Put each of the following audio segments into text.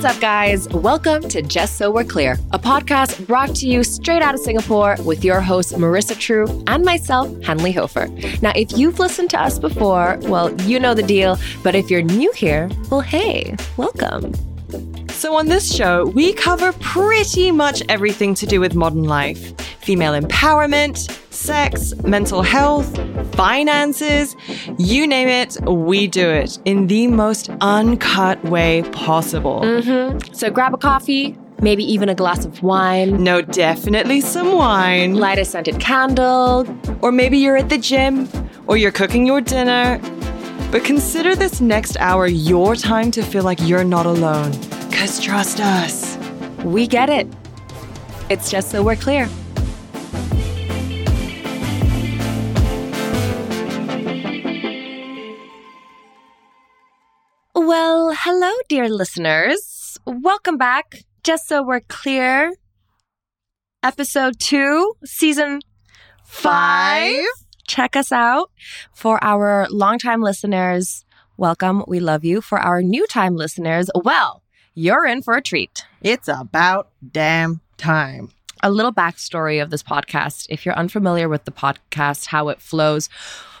What's up, guys? Welcome to Just So We're Clear, a podcast brought to you straight out of Singapore with your hosts, Marissa True and myself, Hanli Hoefer. Now, if you've listened to us before, well, you know the deal. But if you're new here, well, hey, welcome. So, on this show, we cover pretty much everything to do with modern life female empowerment, sex, mental health, finances you name it, we do it in the most uncut way possible. Mm-hmm. So, grab a coffee. Maybe even a glass of wine. No, definitely some wine. Light a scented candle. Or maybe you're at the gym, or you're cooking your dinner. But consider this next hour your time to feel like you're not alone. Because trust us, we get it. It's just so we're clear. Well, hello, dear listeners. Welcome back. Just so we're clear, episode two, season five. Check us out. For our longtime listeners, welcome. We love you. For our new time listeners, well, you're in for a treat. It's about damn time. A little backstory of this podcast. If you're unfamiliar with the podcast, how it flows,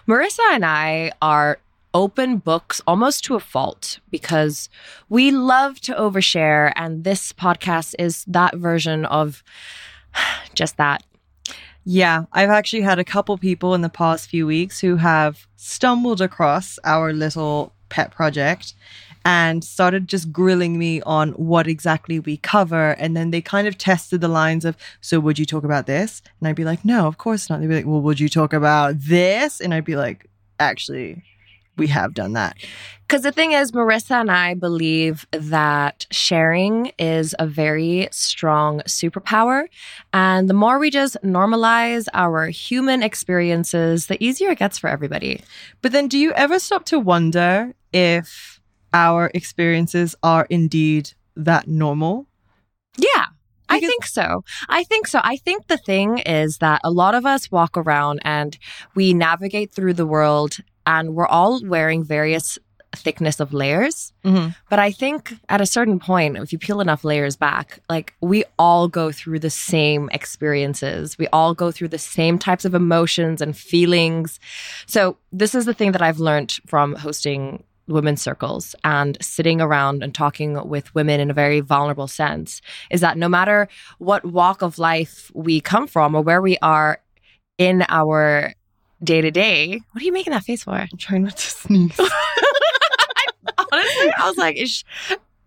Marissa and I are open books almost to a fault because we love to overshare. And this podcast is that version of just that. Yeah, I've actually had a couple people in the past few weeks who have stumbled across our little pet project and started just grilling me on what exactly we cover. And then they kind of tested the lines of, so would you talk about this? And I'd be like, no, of course not. They'd be like, well, would you talk about this? And I'd be like, actually, we have done that. Because the thing is, Marissa and I believe that sharing is a very strong superpower. And the more we just normalize our human experiences, the easier it gets for everybody. But then, do you ever stop to wonder if our experiences are indeed that normal? Yeah. I think so. I think so. I think the thing is that a lot of us walk around and we navigate through the world and we're all wearing various thickness of layers. Mm-hmm. But I think at a certain point, if you peel enough layers back, like we all go through the same experiences. We all go through the same types of emotions and feelings. So this is the thing that I've learned from hosting women's circles and sitting around and talking with women in a very vulnerable sense is that no matter what walk of life we come from or where we are in our day to day. What are you making that face for? I'm trying not to sneeze. Honestly, I was like, is she,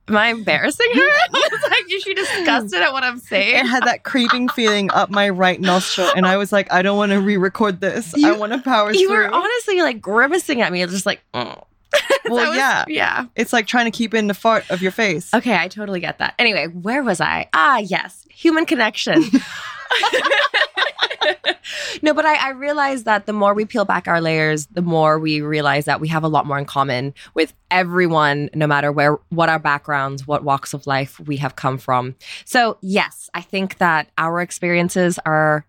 am I embarrassing her? I was like, is she disgusted at what I'm saying? It had that creeping feeling up my right nostril, and I was like, I don't want to re-record this. You, I want to power you through. You were honestly like grimacing at me, just like. Oh. well, was, yeah, yeah. It's like trying to keep in the fart of your face. Okay, I totally get that. Anyway, where was I? Ah, yes, human connection. No, but I, I realize that the more we peel back our layers, the more we realize that we have a lot more in common with everyone, no matter where, what our backgrounds, what walks of life we have come from. So, yes, I think that our experiences are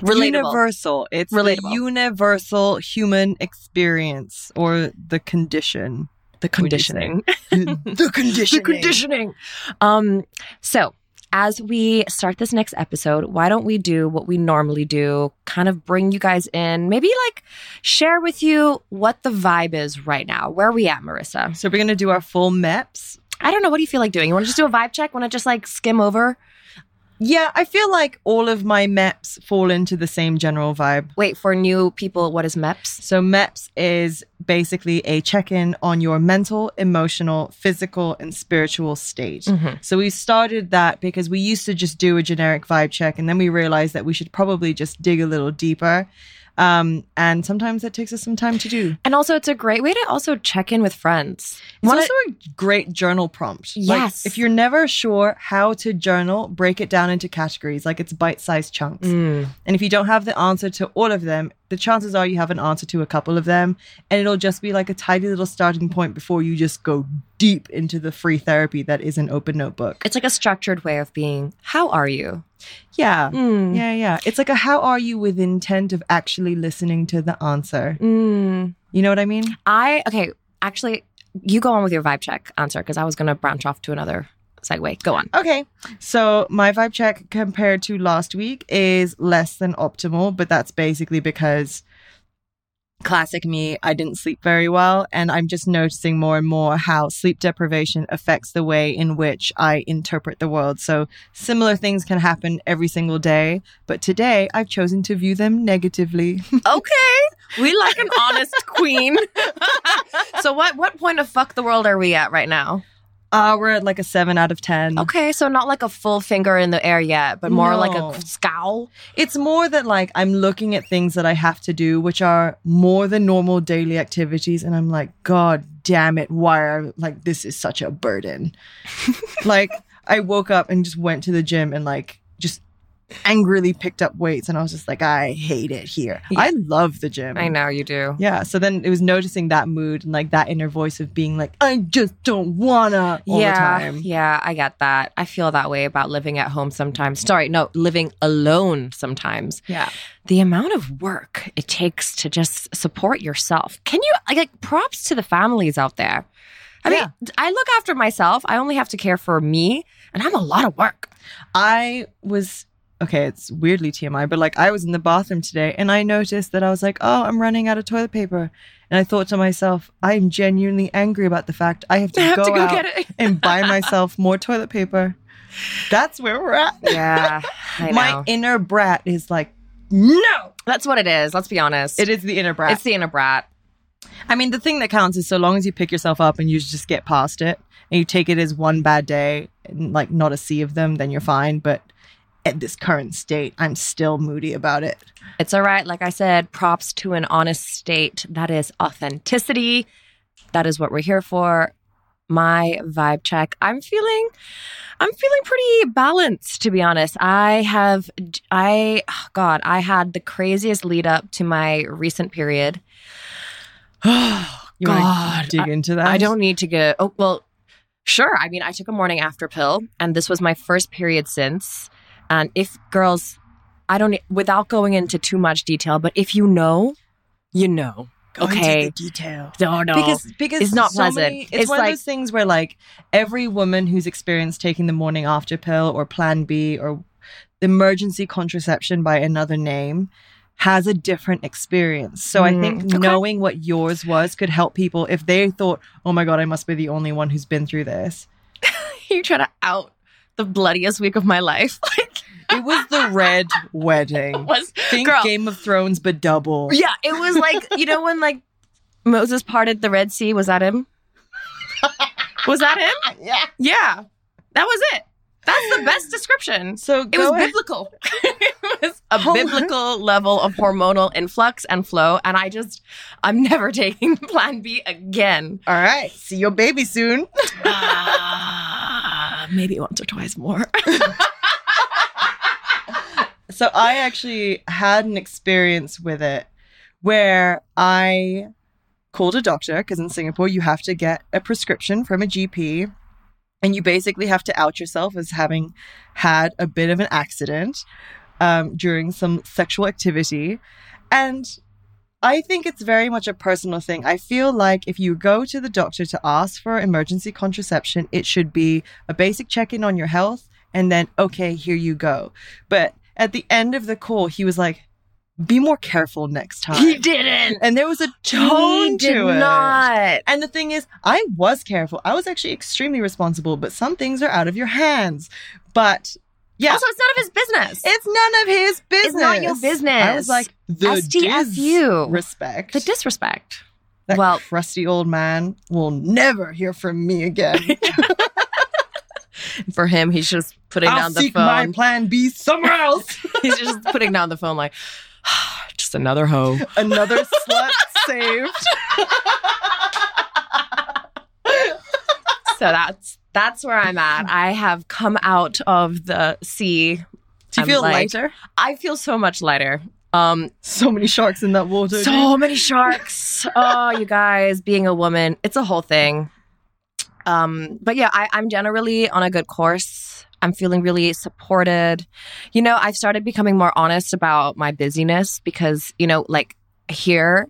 relatable. Universal. It's relatable. universal human experience or the condition. The conditioning. the conditioning. the conditioning. Um, so as we start this next episode, why don't we do what we normally do? Kind of bring you guys in, maybe like share with you what the vibe is right now. Where are we at, Marissa? So we're going to do our full MEPS. I don't know. What do you feel like doing? You want to just do a vibe check? Want to just like skim over? Yeah, I feel like all of my MEPS fall into the same general vibe. Wait, for new people, what is MEPS? So, MEPS is basically a check in on your mental, emotional, physical, and spiritual state. Mm-hmm. So, we started that because we used to just do a generic vibe check, and then we realized that we should probably just dig a little deeper. Um, and sometimes that takes us some time to do. And also, it's a great way to also check in with friends. It's also a great journal prompt. Yes. Like, if you're never sure how to journal, break it down into categories, like it's bite sized chunks. Mm. And if you don't have the answer to all of them, the chances are you have an answer to a couple of them and it'll just be like a tidy little starting point before you just go deep into the free therapy that is an open notebook it's like a structured way of being how are you yeah mm. yeah yeah it's like a how are you with intent of actually listening to the answer mm. you know what i mean i okay actually you go on with your vibe check answer because I was going to branch off to another segue. Go on. Okay. So my vibe check compared to last week is less than optimal, but that's basically because classic me, I didn't sleep very well. And I'm just noticing more and more how sleep deprivation affects the way in which I interpret the world. So similar things can happen every single day, but today I've chosen to view them negatively. Okay. We like an honest queen. so what what point of fuck the world are we at right now? Uh, we're at like a seven out of 10. Okay, so not like a full finger in the air yet, but more like a scowl. It's more that like I'm looking at things that I have to do, which are more than normal daily activities, and I'm like, God damn it, why are like this is such a burden. like I woke up and just went to the gym and like just angrily picked up weights, and I was just like, I hate it here. Yeah. I love the gym. I know you do. Yeah. So then it was noticing that mood and like that inner voice of being like, I just don't wanna all yeah, the time. yeah, I get that. I feel that way about living at home sometimes. Sorry, no, living alone sometimes. Yeah. The amount of work it takes to just support yourself. Can you like, like props to the families out there? I mean, I look after myself. I only have to care for me, and I'm a lot of work. I was okay, it's weirdly TMI, but like I was in the bathroom today and I noticed that I was like, oh, I'm running out of toilet paper. And I thought to myself, I'm genuinely angry about the fact I have to, I have go, to go out get it. and buy myself more toilet paper. That's where we're at. Yeah. My inner brat is like, no. That's what it is. Let's be honest. It is the inner brat. It's the inner brat. I mean, the thing that counts is so long as you pick yourself up and you just get past it and you take it as one bad day and like not a sea of them, then you're fine. But at this current state, I'm still moody about it. It's all right. Like I said, props to an honest state. That is authenticity. That is what we're here for. My vibe check. I'm feeling, I'm feeling pretty balanced, to be honest. I have, I, oh God, I had the craziest lead up to my recent period. Oh, you God, dig into that? I don't need to get, oh, well, sure. I mean, I took a morning after pill, and this was my first period since. And if girls, I don't, without going into too much detail, but if you know, you know. Go into okay. the detail. No, no. Because because It's not so pleasant. many- it's, It's one like- of those things where like every woman who's experienced taking the morning after pill or Plan B or emergency contraception by another name has a different experience. So I Mm, think okay. knowing what yours was could help people if they thought, "Oh my god, I must be the only one who's been through this." you try to out the bloodiest week of my life. Like, It was the red wedding. It was Think girl. Game of Thrones but double. Yeah, it was like you know when like Moses parted the Red Sea. Was that him? was that him? Yeah. Yeah, that was it. That's the best description. So It was ahead. biblical. it was a Hold on. biblical level of hormonal influx and flow, and I just I'm never taking Plan B again. All right. See your baby soon. Ah, maybe once or twice more. So I actually had an experience with it where I called a doctor because in Singapore you have to get a prescription from a GP and you basically have to out yourself as having had a bit of an accident um, during some sexual activity. And I think it's very much a personal thing. I feel like if you go to the doctor to ask for emergency contraception, it should be a basic check in on your health and then, okay, here you go. But at the end of the call, he was like, be more careful next time. he didn't. and there was a tone he did to it. not. And the thing is, I was careful. I was actually extremely responsible, but some things are out of your hands. But yeah, Also, it's none of his business. it's none of his business. It's not your business. I was like, the STFU. respect. the disrespect. that well- crusty old man will never hear from me again. For him, he's just putting I'll down the seek my phone. plan B somewhere else. he's just putting down the phone like, just another hoe. Another slut saved. So that's that's where I'm at. I have come out of the sea. Do you I'm feel like- lighter? I feel so much lighter. Um, So many sharks in that water. dude. so many sharks. oh, you guys, being a woman, it's a whole thing. Um, but yeah, I, I'm generally on a good course. I'm feeling really supported. You know, I've started becoming more honest about my busyness because, you know, like here,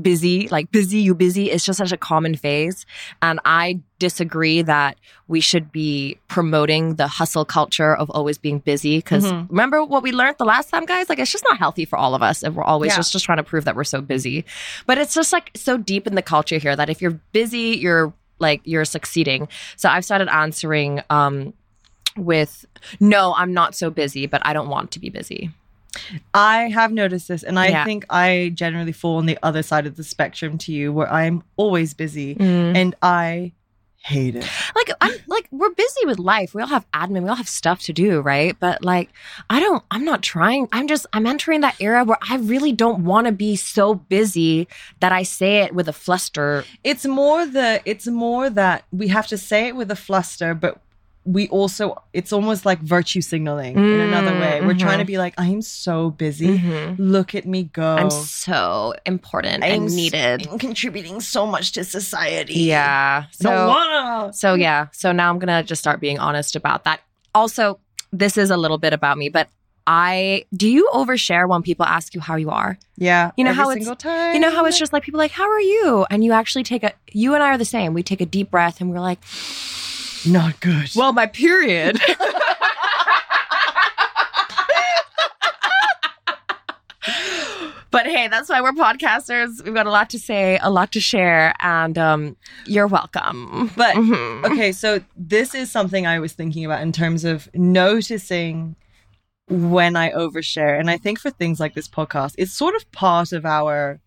busy, like busy, you busy is just such a common phase. And I disagree that we should be promoting the hustle culture of always being busy. because Mhm. remember what we learned the last time, guys? Like it's just not healthy for all of us if we're always Yeah. just, just trying to prove that we're so busy. But it's just like so deep in the culture here that if you're busy, you're like you're succeeding. So I've started answering um with no, I'm not so busy, but I don't want to be busy. I have noticed this, and I Yeah. think I generally fall on the other side of the spectrum to you, where I'm always busy Mm. and I hate it. like I'm like we're busy with life. We all have admin. We all have stuff to do, right? But like I don't. I'm not trying. I'm just. I'm entering that era where I really don't want to be so busy that I say it with a fluster. It's more the it's more that we have to say it with a fluster, but we also it's almost like virtue signaling in another Mm, way. We're trying to be like, I'm so busy. Look at me go. I'm so important I'm and needed. I'm contributing so much to society. Yeah. So so yeah. So now I'm gonna just start being honest about that. Also, this is a little bit about me, but. I do you overshare when people ask you how you are? Yeah. You know every how it's time. You know how it's just like people are like, How are you? And you actually take a you and I are the same. We take a deep breath and we're like, not good. Well, my period. but hey, that's why we're podcasters. We've got a lot to say, a lot to share, and um, you're welcome. But Mhm. okay, so this is something I was thinking about in terms of noticing when I overshare. And I think for things like this podcast, it's sort of part of our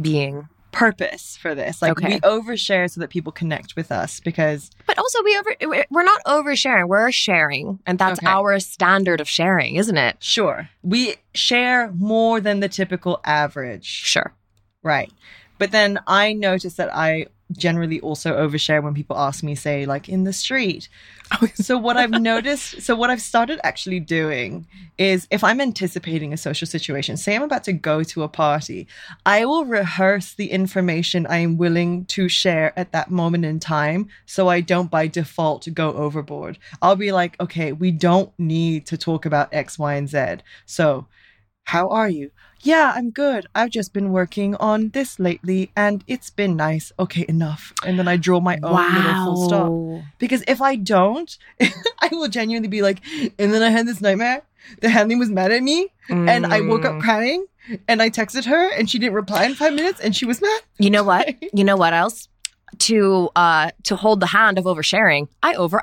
being, purpose for this. Like Okay. we overshare so that people connect with us because but also we over we're not oversharing. We're sharing, and that's Okay. our standard of sharing, isn't it? sure, we share more than the typical average. Sure. Right. But then I notice that I generally also overshare when people ask me, say, like in the street. so what I've noticed, so what I've started actually doing is if I'm anticipating a social situation, say I'm about to go to a party, I will rehearse the information I am willing to share at that moment in time so I don't by default go overboard. I'll be like, okay, we don't need to talk about X, Y, and Z. So how are you? Yeah, I'm good. I've just been working on this lately and it's been nice. Okay, enough. And then I draw my own little full stop. Because if I don't, I will genuinely be like, and then I had this nightmare. The handling was mad at me and I woke up Mm. crying and I texted her and she didn't reply in five minutes and she was mad. You know what? You know what else? To uh to hold the hand of oversharing, I over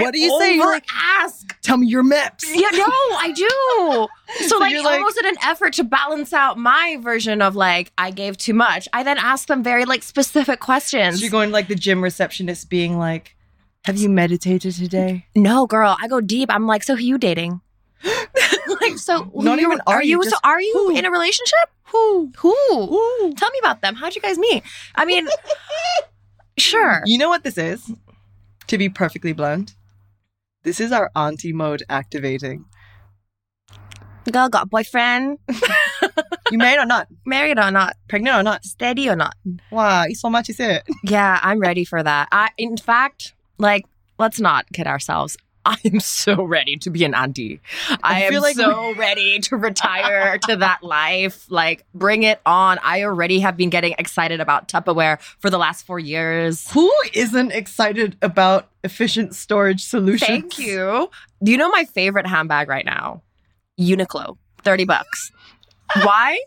What do you say? You're like, ask. Tell me your maps. Yeah, no, I do. So, So like, like- almost in an effort to balance out my version of like I gave too much, I then ask them very like specific questions. So you're going like the gym receptionist being like, have you meditated today? no, girl, I go deep. I'm like, so who you dating? like, so Not even are you, so are you who? in a relationship? Who? Who? Ooh. Tell me about them. How'd you guys meet? I mean, sure. You know what this is? To be perfectly blunt, this is our auntie mode activating. Girl got boyfriend, You married or not? married or not, Pregnant or not? steady or not. Wow, so much is it? Yeah, I'm ready for that. I, in fact, like, let's not kid ourselves. I am so ready to be an auntie. I, I am feel like so ready to retire to that life. Like, bring it on. I already have been getting excited about Tupperware for the last four years. Who isn't excited about efficient storage solutions? Thank you. Do you know my favorite handbag right now? Uniqlo, 30 bucks. Why?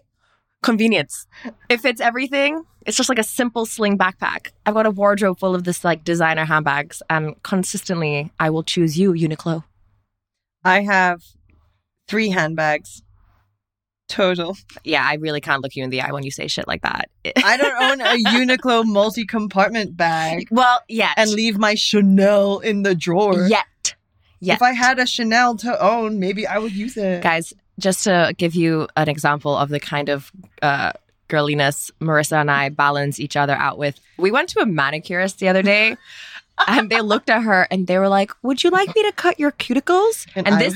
Convenience. It fits everything. It's just like a simple sling backpack. I've got a wardrobe full of this like designer handbags, and consistently I will choose you, Uniqlo. I have three handbags total. Yeah, I really can't look you in the eye when you say shit like that. I don't own a Uniqlo multi compartment bag well, yeah, and leave my Chanel in the drawer. yet. Yet. If I had a Chanel to own, maybe I would use it. Guys, just to give you an example of the kind of uh, girliness Marissa and I balance each other out with, we went to a manicurist the other day. And they looked at her and they were like, Would you like me to cut your cuticles? And, I- this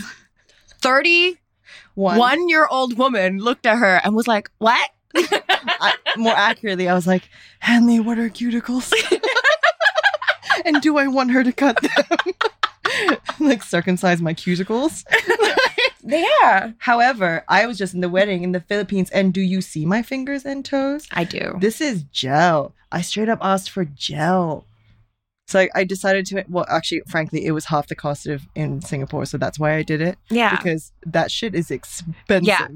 31 one, year old woman looked at her and was like, What? I, more accurately, I was like, Hanli, what are cuticles? and do I want her to cut them? like circumcise my cuticles? Yeah. However, I was just in the wedding in the Philippines, and do you see my fingers and toes? I do. This is gel. I straight up asked for gel. So I, I decided to, well, actually, frankly, it was half the cost of in Singapore. So that's why I did it. Yeah. Because that shit is expensive. Yeah.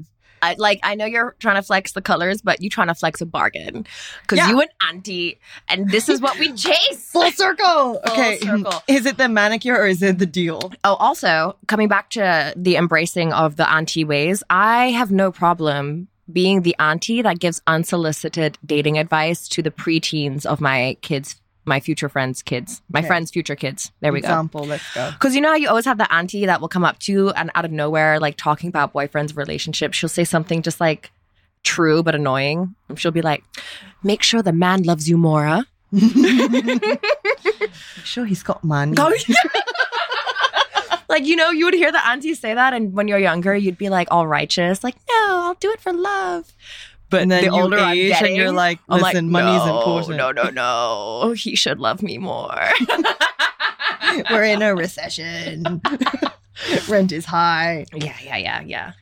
I, like I know you're trying to flex the colors, but you trying to flex a bargain because Yeah. you an auntie, and this is what we chase. Full circle. okay. circle. Is it the manicure or is it the deal? Oh, also coming back to the embracing of the auntie ways, I have no problem being the auntie that gives unsolicited dating advice to the preteens of my kids, my future friends' kids, my Okay. friends' future kids. There we go. Example. Let's go. Because you know how you always have the auntie that will come up to you and out of nowhere, like talking about boyfriends' relationships, she'll say something just like true but annoying. She'll be like, "Make sure the man loves you more." Huh? Sure, he's got money. Go- like you know, you would hear the auntie say that, and when you're younger, you'd be like all righteous, like, "No, I'll do it for love." But and then the older age getting, and you're like, listen, like, money's no, important. No, no, no. He should love me more. We're in a recession. Rent is high. Yeah, yeah, yeah, yeah.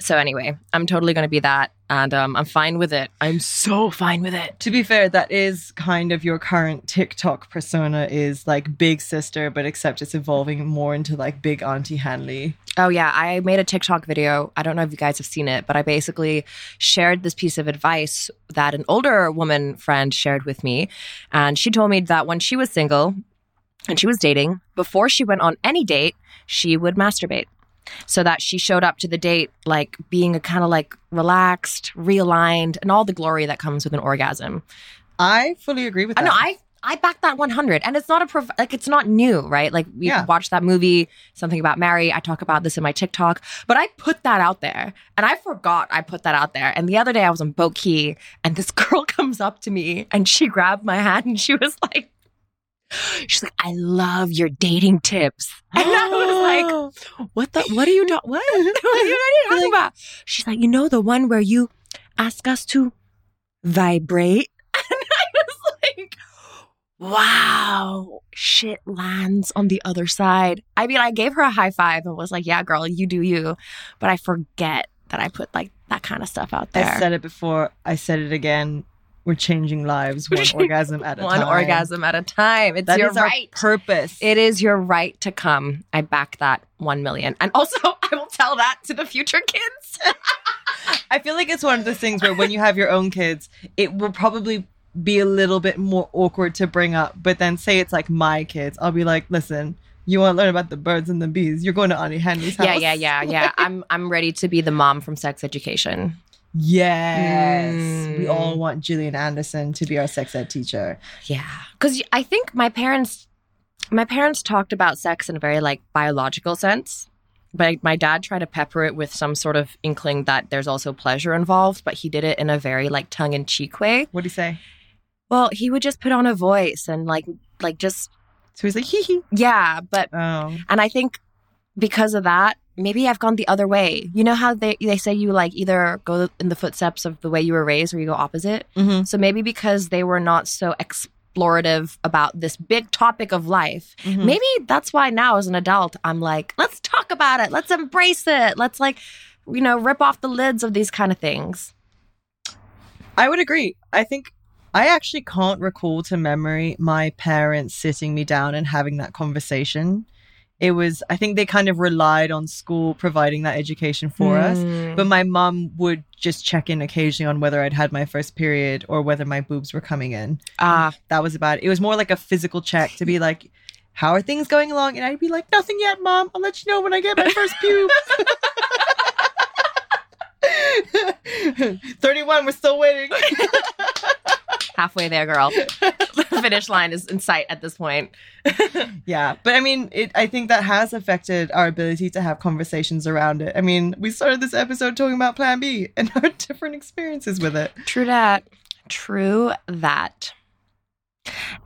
So anyway, I'm totally going to be that, and um, I'm fine with it. I'm so fine with it. To be fair, that is kind of your current TikTok persona is like big sister, but except it's evolving more into like big auntie Hanli. Oh yeah, I made a TikTok video. I don't know if you guys have seen it, but I basically shared this piece of advice that an older woman friend shared with me, and she told me that when she was single and she was dating, before she went on any date, she would masturbate. So that she showed up to the date like being a kind of like relaxed, realigned, and all the glory that comes with an orgasm. I fully agree with I that. know I I back that 100 and it's not a prof- like it's not new, right? Like we Yeah. watched that movie something about Mary. I talk about this in my TikTok, but I put that out there and I forgot I put that out there. And the other day I was on Boat Quay and this girl comes up to me and she grabbed my hand and she was like She's like, I love your dating tips. And I was like, what the, what are you doing? What? what are you, what are you talking about? She's like, you know, the one where you ask us to vibrate? And I was like, wow, shit lands on the other side. I mean, I gave her a high five and was like, yeah, girl, you do you. But I forget that I put like that kind of stuff out there. I said it before. I said it again. We're changing lives one orgasm at a One time. One orgasm at a time. It's That your right. purpose. It is your right to come. I back that 1 million. And also, I will tell that to the future kids. I feel like it's one of those things where when you have your own kids, it will probably be a little bit more awkward to bring up. But then say it's like my kids, I'll be like, listen, you want to learn about the birds and the bees? You're going to Auntie Henry's house. yeah, yeah, yeah, yeah. I'm I'm ready to be the mom from sex education. Yes. Mm. We all want Gillian Anderson to be our sex ed teacher. Yeah. Cuz I think my parents my parents talked about sex in a very like biological sense. But my dad tried to pepper it with some sort of inkling that there's also pleasure involved, but he did it in a very like tongue in cheek way. What do you say? Well, he would just put on a voice and like like just So he's like, hee hee. yeah, but Oh. And I think because of that, maybe I've gone the other way. You know how they they say you like either go in the footsteps of the way you were raised or you go opposite. Mm-hmm. So maybe because they were not so explorative about this big topic of life, Mm-hmm. maybe that's why now as an adult I'm like, let's talk about it. Let's embrace it. Let's like, you know, rip off the lids of these kind of things. I would agree. I think I actually can't recall to memory my parents sitting me down and having that conversation. It was, I think they kind of relied on school providing that education for us. Mm. But my mom would just check in occasionally on whether I'd had my first period or whether my boobs were coming in. Ah, That was about it. It was more like a physical check to be like, how are things going along? And I'd be like, nothing yet, mom. I'll let you know when I get my first pubes. 31, we're still waiting. Halfway there, girl. the finish line is in sight at this point. Yeah, but I mean, it. I think that has affected our ability to have conversations around it. I mean, we started this episode talking about Plan B and our different experiences with it. True that. True that.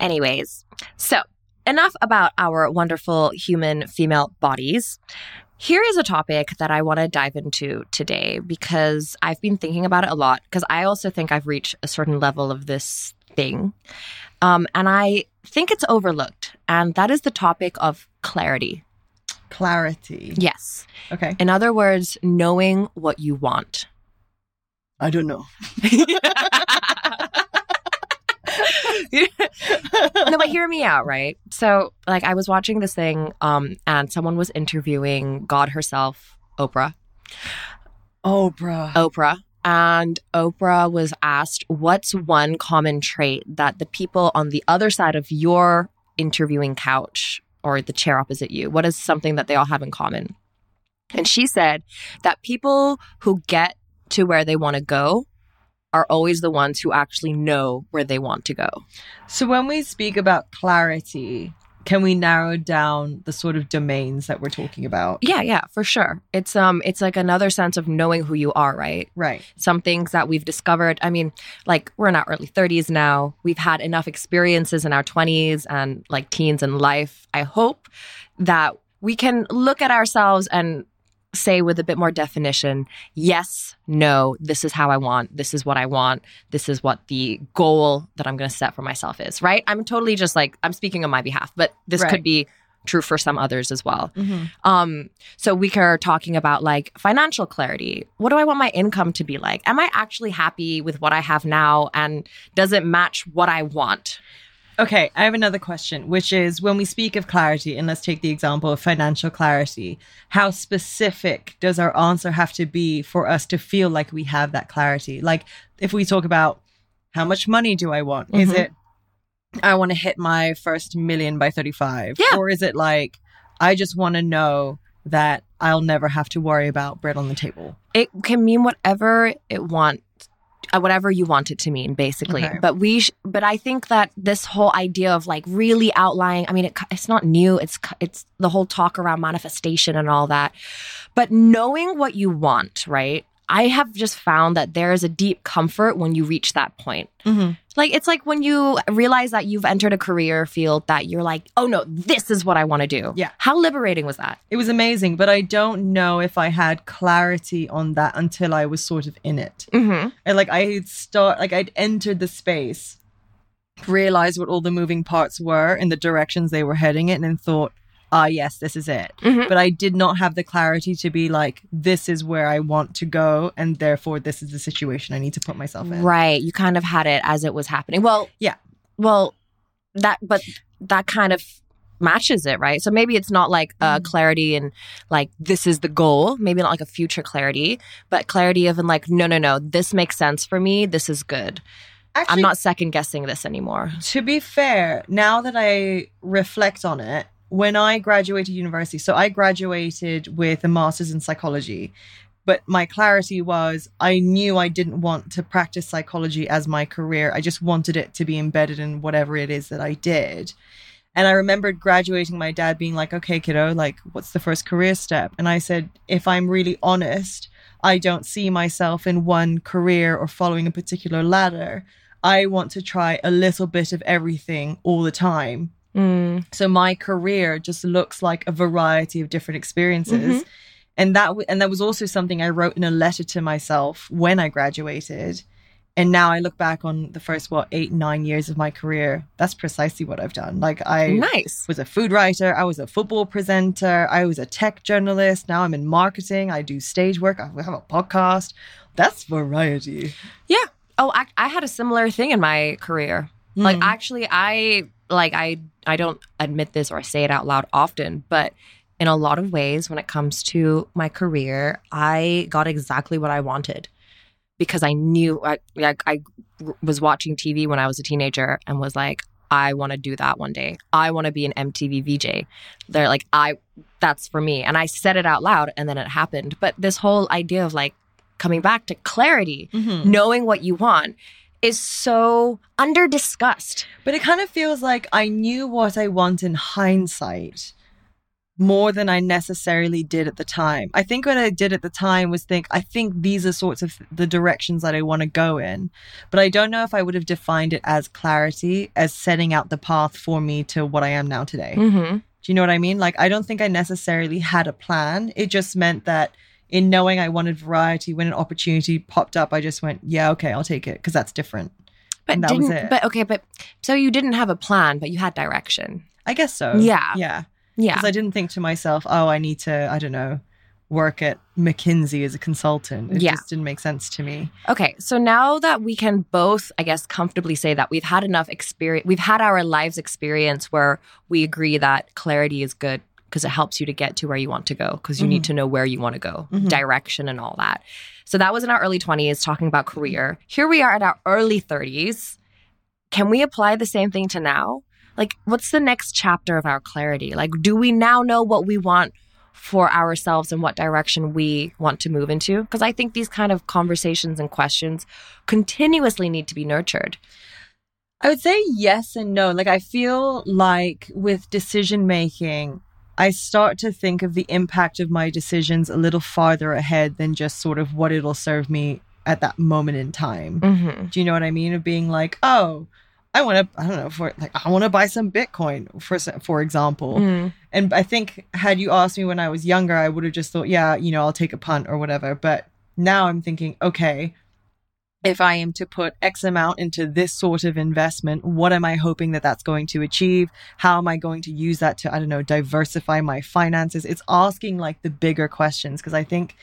Anyways, so enough about our wonderful human female bodies. Here is a topic that I want to dive into today because I've been thinking about it a lot because I also think I've reached a certain level of this thing. Um, and I think it's overlooked. And that is the topic of clarity. clarity. Yes. Okay. In other words, knowing what you want. I don't know. no, but hear me out, right? So, like, I was watching this thing, um, and someone was interviewing God herself, Oprah. Oprah. Oprah. And Oprah was asked, What's one common trait that the people on the other side of your interviewing couch or the chair opposite you, what is something that they all have in common? And she said that people who get to where they want to go are always the ones who actually know where they want to go. So when we speak about clarity, can we narrow down the sort of domains that we're talking about? Yeah, yeah, for sure. It's um it's like another sense of knowing who you are, right? Right. Some things that we've discovered. I mean, like we're in our early 30s now. We've had enough experiences in our 20s and like teens in life. I hope that we can look at ourselves and say with a bit more definition yes, no, this is how I want, this is what I want, this is what the goal that I'm going to set for myself is, right? I'm totally just like, I'm speaking on my behalf, but this Right. could be true for some others as well. Mm-hmm. Um, so we are talking about like financial clarity. What do I want my income to be like? Am I actually happy with what I have now? And does it match what I want? Okay, I have another question, which is when we speak of clarity, and let's take the example of financial clarity, how specific does our answer have to be for us to feel like we have that clarity? Like, if we talk about how much money do I want? Is Mhm. it, I want to hit my first million by 35? Yeah. Or is it like, I just want to know that I'll never have to worry about bread on the table? It can mean whatever it want, Uh, whatever you want it to mean, basically. Okay. But we, sh- but I think that this whole idea of like really outlining. I mean, it, it's not new. It's it's the whole talk around manifestation and all that. But knowing what you want, right? I have just found that there is a deep comfort when you reach that point. Mm-hmm. Like it's like when you realize that you've entered a career field that you're like, oh no, this is what I want to do. Yeah. How liberating was that? It was amazing, but I don't know if I had clarity on that until I was sort of in it. Mm-hmm. And like I had start like I'd entered the space, realized what all the moving parts were and the directions they were heading in, and then thought, ah yes, this is it. Mhm. But I did not have the clarity to be like, this is where I want to go, and therefore this is the situation I need to put myself in. Right. You kind of had it as it was happening. Well, Yeah. Well, that, but that kind of matches it, right? So maybe it's not like uh, Mhm. clarity and like this is the goal, maybe not like a future clarity, but clarity of in like, no, no, no, this makes sense for me. This is good. Actually, I'm not second guessing this anymore. To be fair, now that I reflect on it, when I graduated university, so I graduated with a master's in psychology, but my clarity was I knew I didn't want to practice psychology as my career. I just wanted it to be embedded in whatever it is that I did. And I remembered graduating, my dad being like, okay, kiddo, like, what's the first career step? And I said, if I'm really honest, I don't see myself in one career or following a particular ladder. I want to try a little bit of everything all the time. Mm. So my career just looks like a variety of different experiences. Mhm. And that w- and that was also something I wrote in a letter to myself when I graduated. And now I look back on the first what 8 9 years of my career. That's precisely what I've done. Like I Nice. was a food writer, I was a football presenter, I was a tech journalist, now I'm in marketing, I do stage work, I have a podcast. That's variety. Yeah. Oh, I, I had a similar thing in my career. Like Mm. actually I like I I don't admit this or I say it out loud often, but in a lot of ways when it comes to my career, I got exactly what I wanted because I knew I like I was watching TV when I was a teenager and was like I want to do that one day. I want to be an MTV VJ. They're like I that's for me and I said it out loud and then it happened. But this whole idea of like coming back to clarity, Mhm. knowing what you want is so under discussed. But it kind of feels like I knew what I want in hindsight more than I necessarily did at the time. I think what I did at the time was think, I think these are sorts of the directions that I want to go in. But I don't know if I would have defined it as clarity, as setting out the path for me to what I am now today. Mm-hmm. Do you know what I mean? Like, I don't think I necessarily had a plan. It just meant that in knowing I wanted variety, when an opportunity popped up, I just went, yeah, okay, I'll take it because that's different. But And that was it. But okay. But so you didn't have a plan, but you had direction. I guess so. Yeah. Yeah. Yeah. Because I didn't think to myself, oh, I need to, I don't know, work at McKinsey as a consultant. It Yeah. just didn't make sense to me. Okay, so now that we can both, I guess, comfortably say that we've had enough experience, we've had our lives experience where we agree that clarity is good because it helps you to get to where you want to go because you need to know where you want to go, Mhm. direction, and all that. So that was in our early 20s talking about career. Here we are at our early 30s. Can we apply the same thing to now? Like, what's the next chapter of our clarity? Like, do we now know what we want for ourselves and what direction we want to move into? Because I think these kind of conversations and questions continuously need to be nurtured. I would say yes and no. Like, I feel like with decision making, I start to think of the impact of my decisions a little farther ahead than just sort of what it'll serve me at that moment in time. Mm-hmm. Do you know what I mean? Of being like, oh, I want to, I don't know, for like, I want to buy some Bitcoin, for for example. Mm. And I think had you asked me when I was younger, I would have just thought, yeah, you know, I'll take a punt or whatever. But now I'm thinking, okay, if I am to put X amount into this sort of investment, what am I hoping that that's going to achieve? How am I going to use that to, I don't know, diversify my finances? It's asking like the bigger questions because I think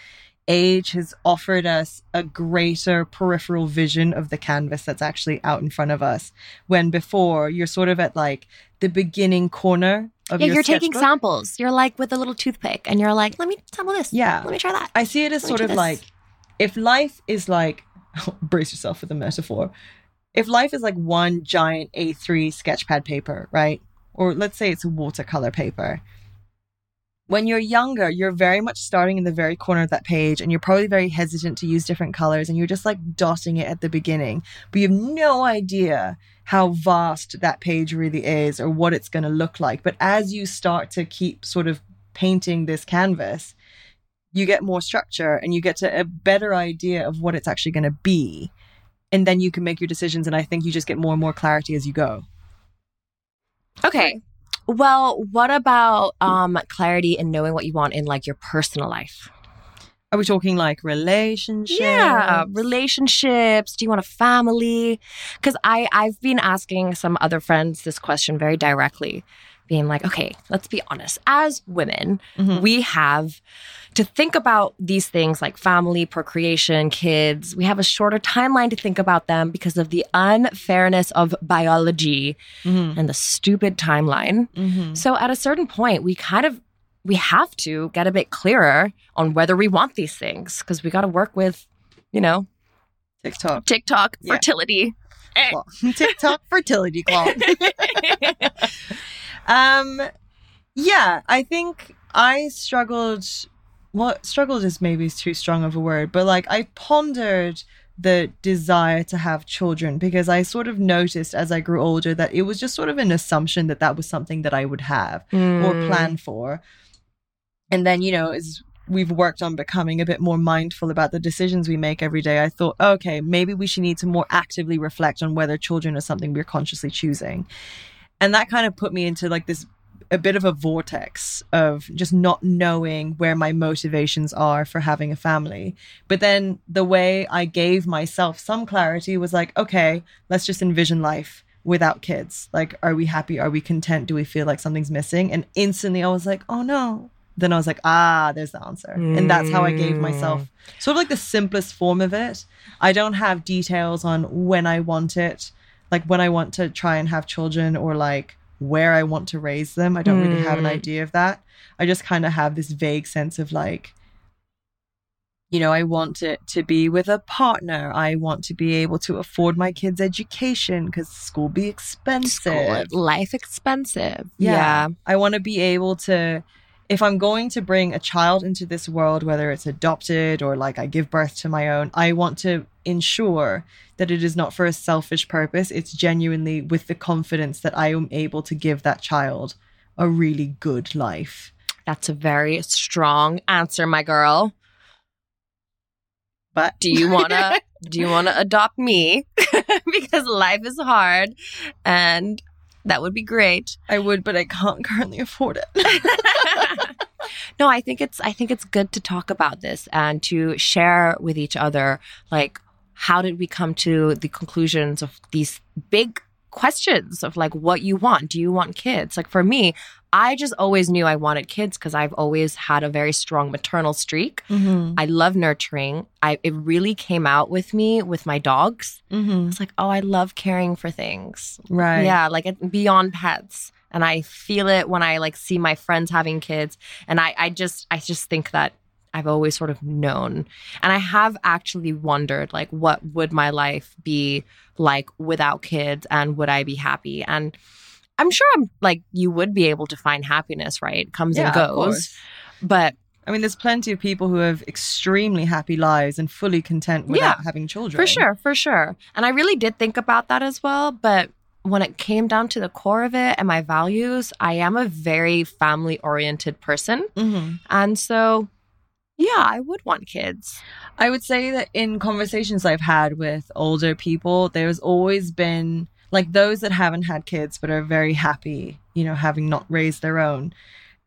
age has offered us a greater peripheral vision of the canvas that's actually out in front of us. When before you're sort of at like the beginning corner of Yeah, your you're taking samples. You're like with a little toothpick, and you're like, "Let me sample this. Yeah. let me try that." I see it as Let sort of this. like if life is like brace yourself for the metaphor. If life is like one giant A3 sketchpad paper, right? Or let's say it's watercolor paper. When you're younger, you're very much starting in the very corner of that page and you're probably very hesitant to use different colors and you're just like dotting it at the beginning. But you have no idea how vast that page really is or what it's going to look like. But as you start to keep sort of painting this canvas, you get more structure and you get to a better idea of what it's actually going to be. And then you can make your decisions. And I think you just get more and more clarity as you go. Okay. Well, what about um clarity and knowing what you want in like your personal life? Are we talking like relationships? Yeah, relationships. Do you want a family? Because I I've been asking some other friends this question very directly, being like, okay, let's be honest. As women, Mhm. we have to think about these things like family, procreation, kids. We have a shorter timeline to think about them because of the unfairness of biology Mhm. and the stupid timeline. Mhm. So at a certain point, we kind of we have to get a bit clearer on whether we want these things because we got to work with, you know, TikTok. TikTok Yeah. fertility. Claw. TikTok fertility claw. um, yeah, I think I struggled. Well, struggled is maybe too strong of a word, but like I pondered the desire to have children because I sort of noticed as I grew older that it was just sort of an assumption that that was something that I would have or Mm. plan for. And then, you know, as we've worked on becoming a bit more mindful about the decisions we make every day, I thought, okay, maybe we should need to more actively reflect on whether children are something we're consciously choosing. And that kind of put me into like this a bit of a vortex of just not knowing where my motivations are for having a family. But then the way I gave myself some clarity was like, okay, let's just envision life without kids. Like, are we happy? Are we content? Do we feel like something's missing? And instantly I was like, oh no. Then I was like, ah, there's the answer. And that's how I gave myself sort of like the simplest form of it. I don't have details on when I want it, like when I want to try and have children or like where I want to raise them. I don't really have an Mm. idea of that. I just kind of have this vague sense of like, you know, I want it to be with a partner. I want to be able to afford my kids' education because school be expensive. School, life expensive. Yeah. Yeah. I want to be able to, if I'm going to bring a child into this world, whether it's adopted or like I give birth to my own, I want to ensure that it is not for a selfish purpose. It's genuinely with the confidence that I am able to give that child a really good life. That's a very strong answer, my girl. But Do you wanna do you wanna adopt me? because life is hard and that would be great. I would, but I can't currently afford it. no, I think it's I think it's good to talk about this and to share with each other like how did we come to the conclusions of these big questions of like what you want. Do you want kids? Like for me, I just always knew I wanted kids because I've always had a very strong maternal streak. Mm-hmm. I love nurturing. I it really came out with me with my dogs. Mm-hmm. It's like, oh, I love caring for things. Right. Yeah, like it- beyond pets. And I feel it when I like see my friends having kids. And I, I just I just think that I've always sort of known. And I have actually wondered like what would my life be like without kids and would I be happy? And I'm sure I'm like you would be able to find happiness, right? It comes Yeah, and goes. But I mean, there's plenty of people who have extremely happy lives and fully content without Yeah, having children. For sure, for sure. And I really did think about that as well. But when it came down to the core of it and my values, I am a very family oriented person. hmm And so, yeah, I would want kids. I would say that in conversations I've had with older people, there's always been like those that haven't had kids but are very happy, you know, having not raised their own.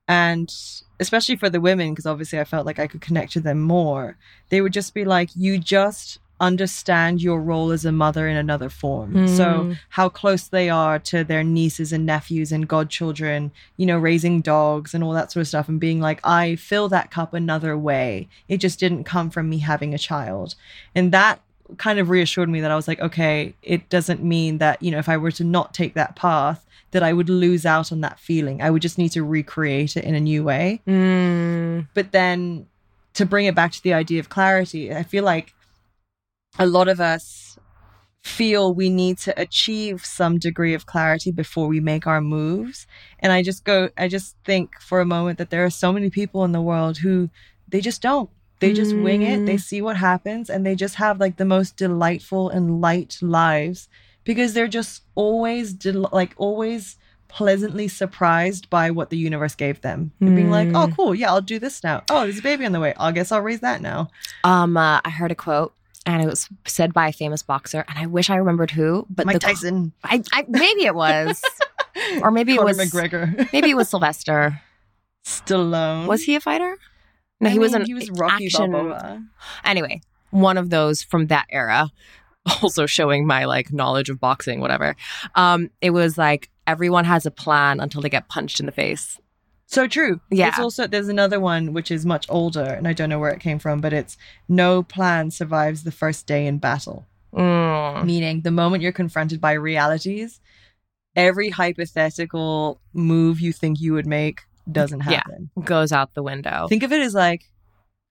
And especially for the women, because obviously I felt like I could connect to them more, they would just be like, you just understand your role as a mother in another form. So, Mm. how close they are to their nieces and nephews and godchildren, you know, raising dogs and all that sort of stuff, and being like, I fill that cup another way. It just didn't come from me having a child. And that kind of reassured me that I was like, okay, it doesn't mean that, you know, if I were to not take that path, that I would lose out on that feeling. I would just need to recreate it in a new way. Mm. But then to bring it back to the idea of clarity, I feel like a lot of us feel we need to achieve some degree of clarity before we make our moves. And I just go, I just think for a moment that there are so many people in the world who they just don't. They just wing it, they see what happens, and they just have like the most delightful and light lives because they're just always del- like always pleasantly surprised by what the universe gave them and being like oh Mm. cool yeah i'll do this now oh there's a baby on the way i guess i'll raise that now Um, uh, I heard a quote. And it was said by a famous boxer, and I wish I remembered who. But mike the, tyson I, I maybe it was, or maybe it was mcgregor maybe it was Sylvester. stallone Was he a fighter? No, I he was mean, an he was rocky action. balboa Anyway, one of those from that era, also showing my like knowledge of boxing, whatever. Um, it was like everyone has a plan until they get punched in the face. so true Yeah. it's also there's another one which is much older and i don't know where it came from but it's no plan survives the first day in battle Mm. meaning the moment you're confronted by realities, every hypothetical move you think you would make doesn't Yeah. happen. Goes out the window. Think of it as like,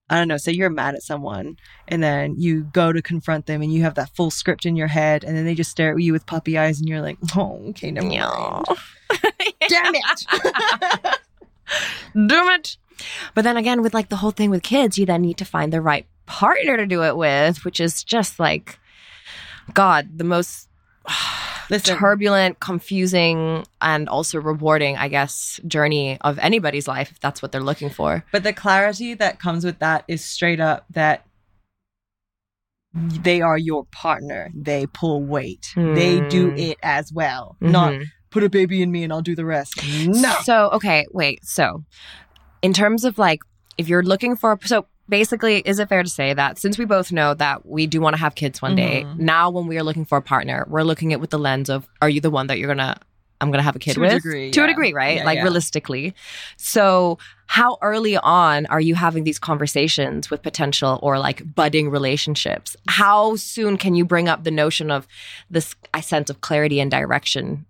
I don't know, say you're mad at someone and then you go to confront them and you have that full script in your head and then they just stare at you with puppy eyes and you're like, oh, okay, never mind. Yeah. Damn it. Damn it. But then again, with like the whole thing with kids, you then need to find the right partner to do it with, which is just like, God, the most Listen, turbulent, confusing, and also rewarding, I guess, journey of anybody's life if that's what they're looking for. But the clarity that comes with that is straight up that they are your partner. They pull weight. They do Mm. it as well. Not Mhm. put a baby in me and I'll do the rest. No. So, okay, wait. So, in terms of like, if you're looking for, so basically, is it fair to say that since we both know that we do want to have kids one day, Mhm. now when we are looking for a partner, we're looking at with the lens of, are you the one that you're gonna, I'm gonna have a kid To a with? degree, to a degree, right? Yeah, like yeah. realistically. So, how early on are you having these conversations with potential or like budding relationships? How soon can you bring up the notion of this a sense of clarity and direction?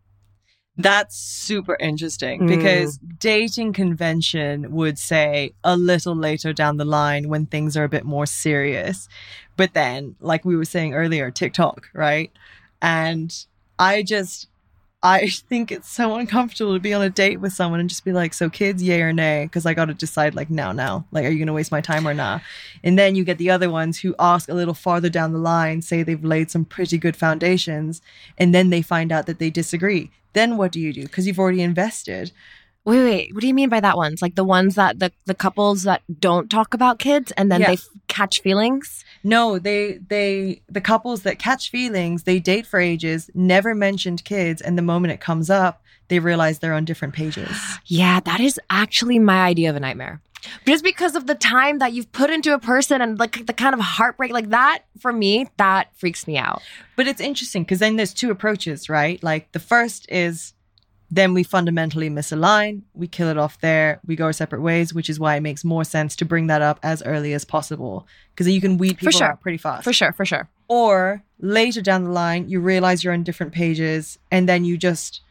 That's super interesting Mm. because dating convention would say a little later down the line when things are a bit more serious. But then, like we were saying earlier, TikTok, right? And I just, I think it's so uncomfortable to be on a date with someone and just be like, so kids, yay or nay? Because I got to decide like now, now. Like, are you going to waste my time or not? And then you get the other ones who ask a little farther down the line, say they've laid some pretty good foundations, and then they find out that they disagree. Then what do you do? Because you've already invested. Wait, wait. What do you mean by that ones? Like the ones that the the couples that don't talk about kids and then Yeah. they f- catch feelings? No, they they the couples that catch feelings, they date for ages, never mentioned kids, and the moment it comes up, they realize they're on different pages. Yeah, that is actually my idea of a nightmare. Just because of the time that you've put into a person and like the kind of heartbreak like that for me, that freaks me out. But it's interesting because then there's two approaches, right? Like the first is then we fundamentally misalign, we kill it off there, we go our separate ways, which is why it makes more sense to bring that up as early as possible because you can weed people sure. out pretty fast. For sure, for sure. Or later down the line, you realize you're on different pages and then you just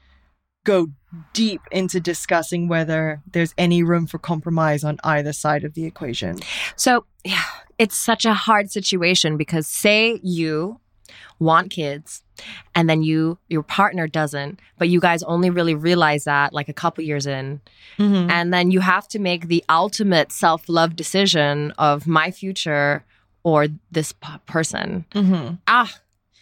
go deep into discussing whether there's any room for compromise on either side of the equation. So, yeah, it's such a hard situation because say you want kids and then you your partner doesn't but you guys only really realize that like a couple years in Mm-hmm. and then you have to make the ultimate self-love decision of my future or this p- person Mm-hmm. ah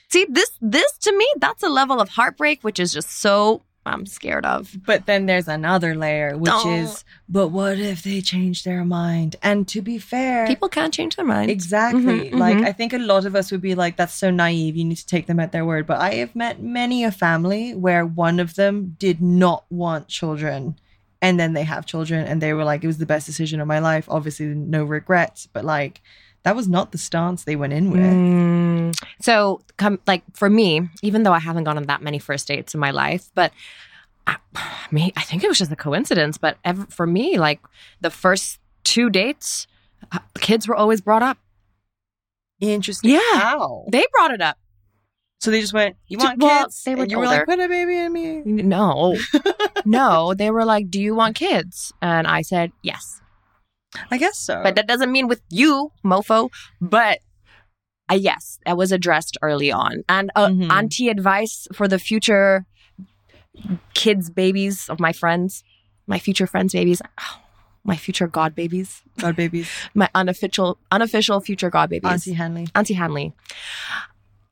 see this this to me that's a level of heartbreak which is just so i'm scared of But then there's another layer, which is, but what if they change their mind? And to be fair, people can't change their mind. Exactly. Mhm, Like, mhm. I think a lot of us would be like, that's so naive. You need to take them at their word. But I have met many a family where one of them did not want children. And then they have children and they were like, it was the best decision of my life. Obviously, no regrets. But like, that was not the stance they went in with. Mm. So, come like for me, even though I haven't gone on that many first dates in my life, but I, I mean, I think it was just a coincidence. But ever, for me, like the first two dates, uh, kids were always brought up. Interesting. Yeah. How? They brought it up. So they just went, you want well, kids? they were and you were like, put a baby in me. No, no, they were like, "Do you want kids?" And I said, "Yes." I guess so. But that doesn't mean with you, mofo. But uh, yes, that was addressed early on. And uh, Mhm. auntie advice for the future kids, babies of my friends, my future friends' babies, my future god babies, God babies. my unofficial, unofficial future god babies. Auntie Hanli. Auntie Hanli.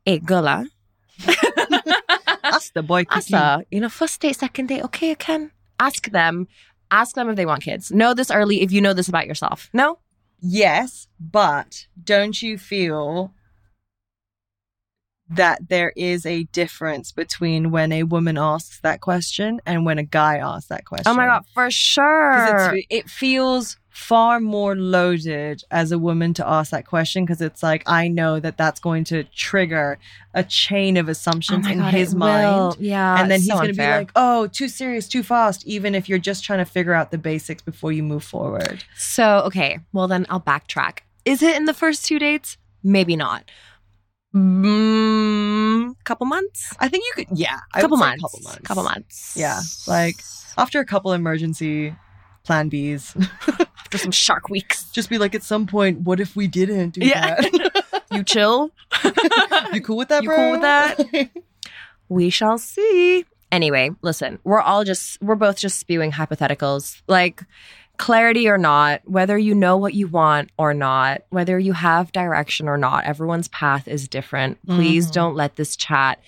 Hey, girl, Ask the boy cookie. Asa, you know, first date, second date, okay, I can ask them. Ask them if they want kids. Know this early if you know this about yourself. No? Yes, but don't you feel that there is a difference between when a woman asks that question and when a guy asks that question? Oh my God, for sure. it's, it feels far more loaded as a woman to ask that question because it's like I know that that's going to trigger a chain of Oh assumptions my in God, his mind. Yeah. and then he's so going to be like, "Oh, too serious, too fast," even if you're just trying to figure out the basics before you move forward. So, okay, well, then I'll backtrack. Is it in the first two dates? Maybe not. Mm, couple months? I think you could, yeah, couple months. couple months, Couple months. Yeah, like- after a couple emergency plan Bs, for some shark weeks. just be like, at some point, what if we didn't do Yeah. that? You chill. you cool with that, You bro? cool with that? We shall see. Anyway, listen, we're all just, we're both just spewing hypotheticals. Like, clarity or not, whether you know what you want or not, whether you have direction or not, everyone's path is different. Please Mhm. don't let this chat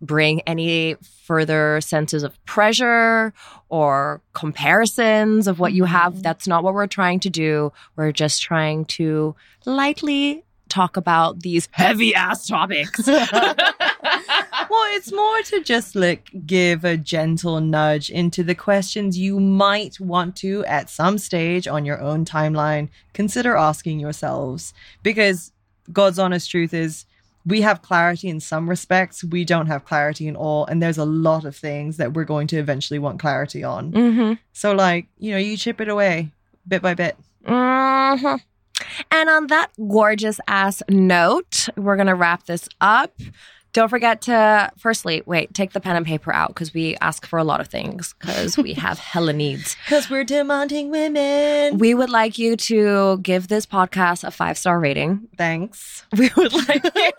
bring any further senses of pressure or comparisons of what you have. Mhm. That's not what we're trying to do. We're just trying to lightly talk about these heavy ass topics. well, it's more to just like give a gentle nudge into the questions you might want to at some stage on your own timeline consider asking yourselves because God's honest truth is we have clarity in some respects, we don't have clarity in all, and there's a lot of things that we're going to eventually want clarity on. mm-hmm. So, like, you know, you chip it away bit by bit. Mhm. And on that gorgeous ass note, we're going to wrap this up. Don't forget to, firstly, wait, take the pen and paper out because we ask for a lot of things because we have hella needs. Because we're demanding women. We would like you to give this podcast a five star rating. Thanks. We would like you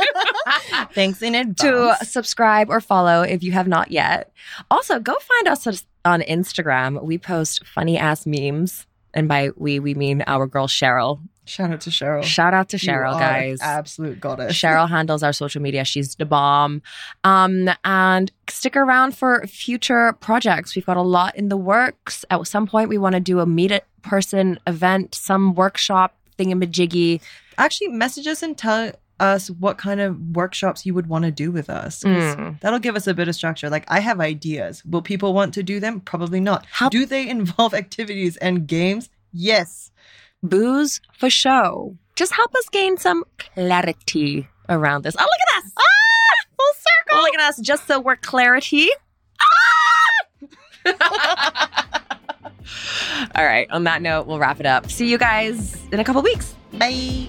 Thanks in advance. to subscribe or follow if you have not yet. Also, go find us on Instagram. We post funny ass memes. And by we, we mean our girl Cheryl. Shout out to Cheryl. Shout out to Cheryl, guys. Absolute goddess. Cheryl handles our social media. She's the bomb. Um, and stick around for future projects. We've got a lot in the works. At some point, we want to do a meet it person event, some workshop thingamajiggy. Actually, message us and tell us what kind of workshops you would want to do with us. Mm. That'll give us a bit of structure. Like, I have ideas. Will people want to do them? Probably not. How- do they involve activities and games? Yes. Booze for show. Just help us gain some clarity around this. Oh, look at us! Ah, full circle. Oh, Look at us, just so we're clarity. Ah! All right. On that note, we'll wrap it up. See you guys in a couple weeks. Bye.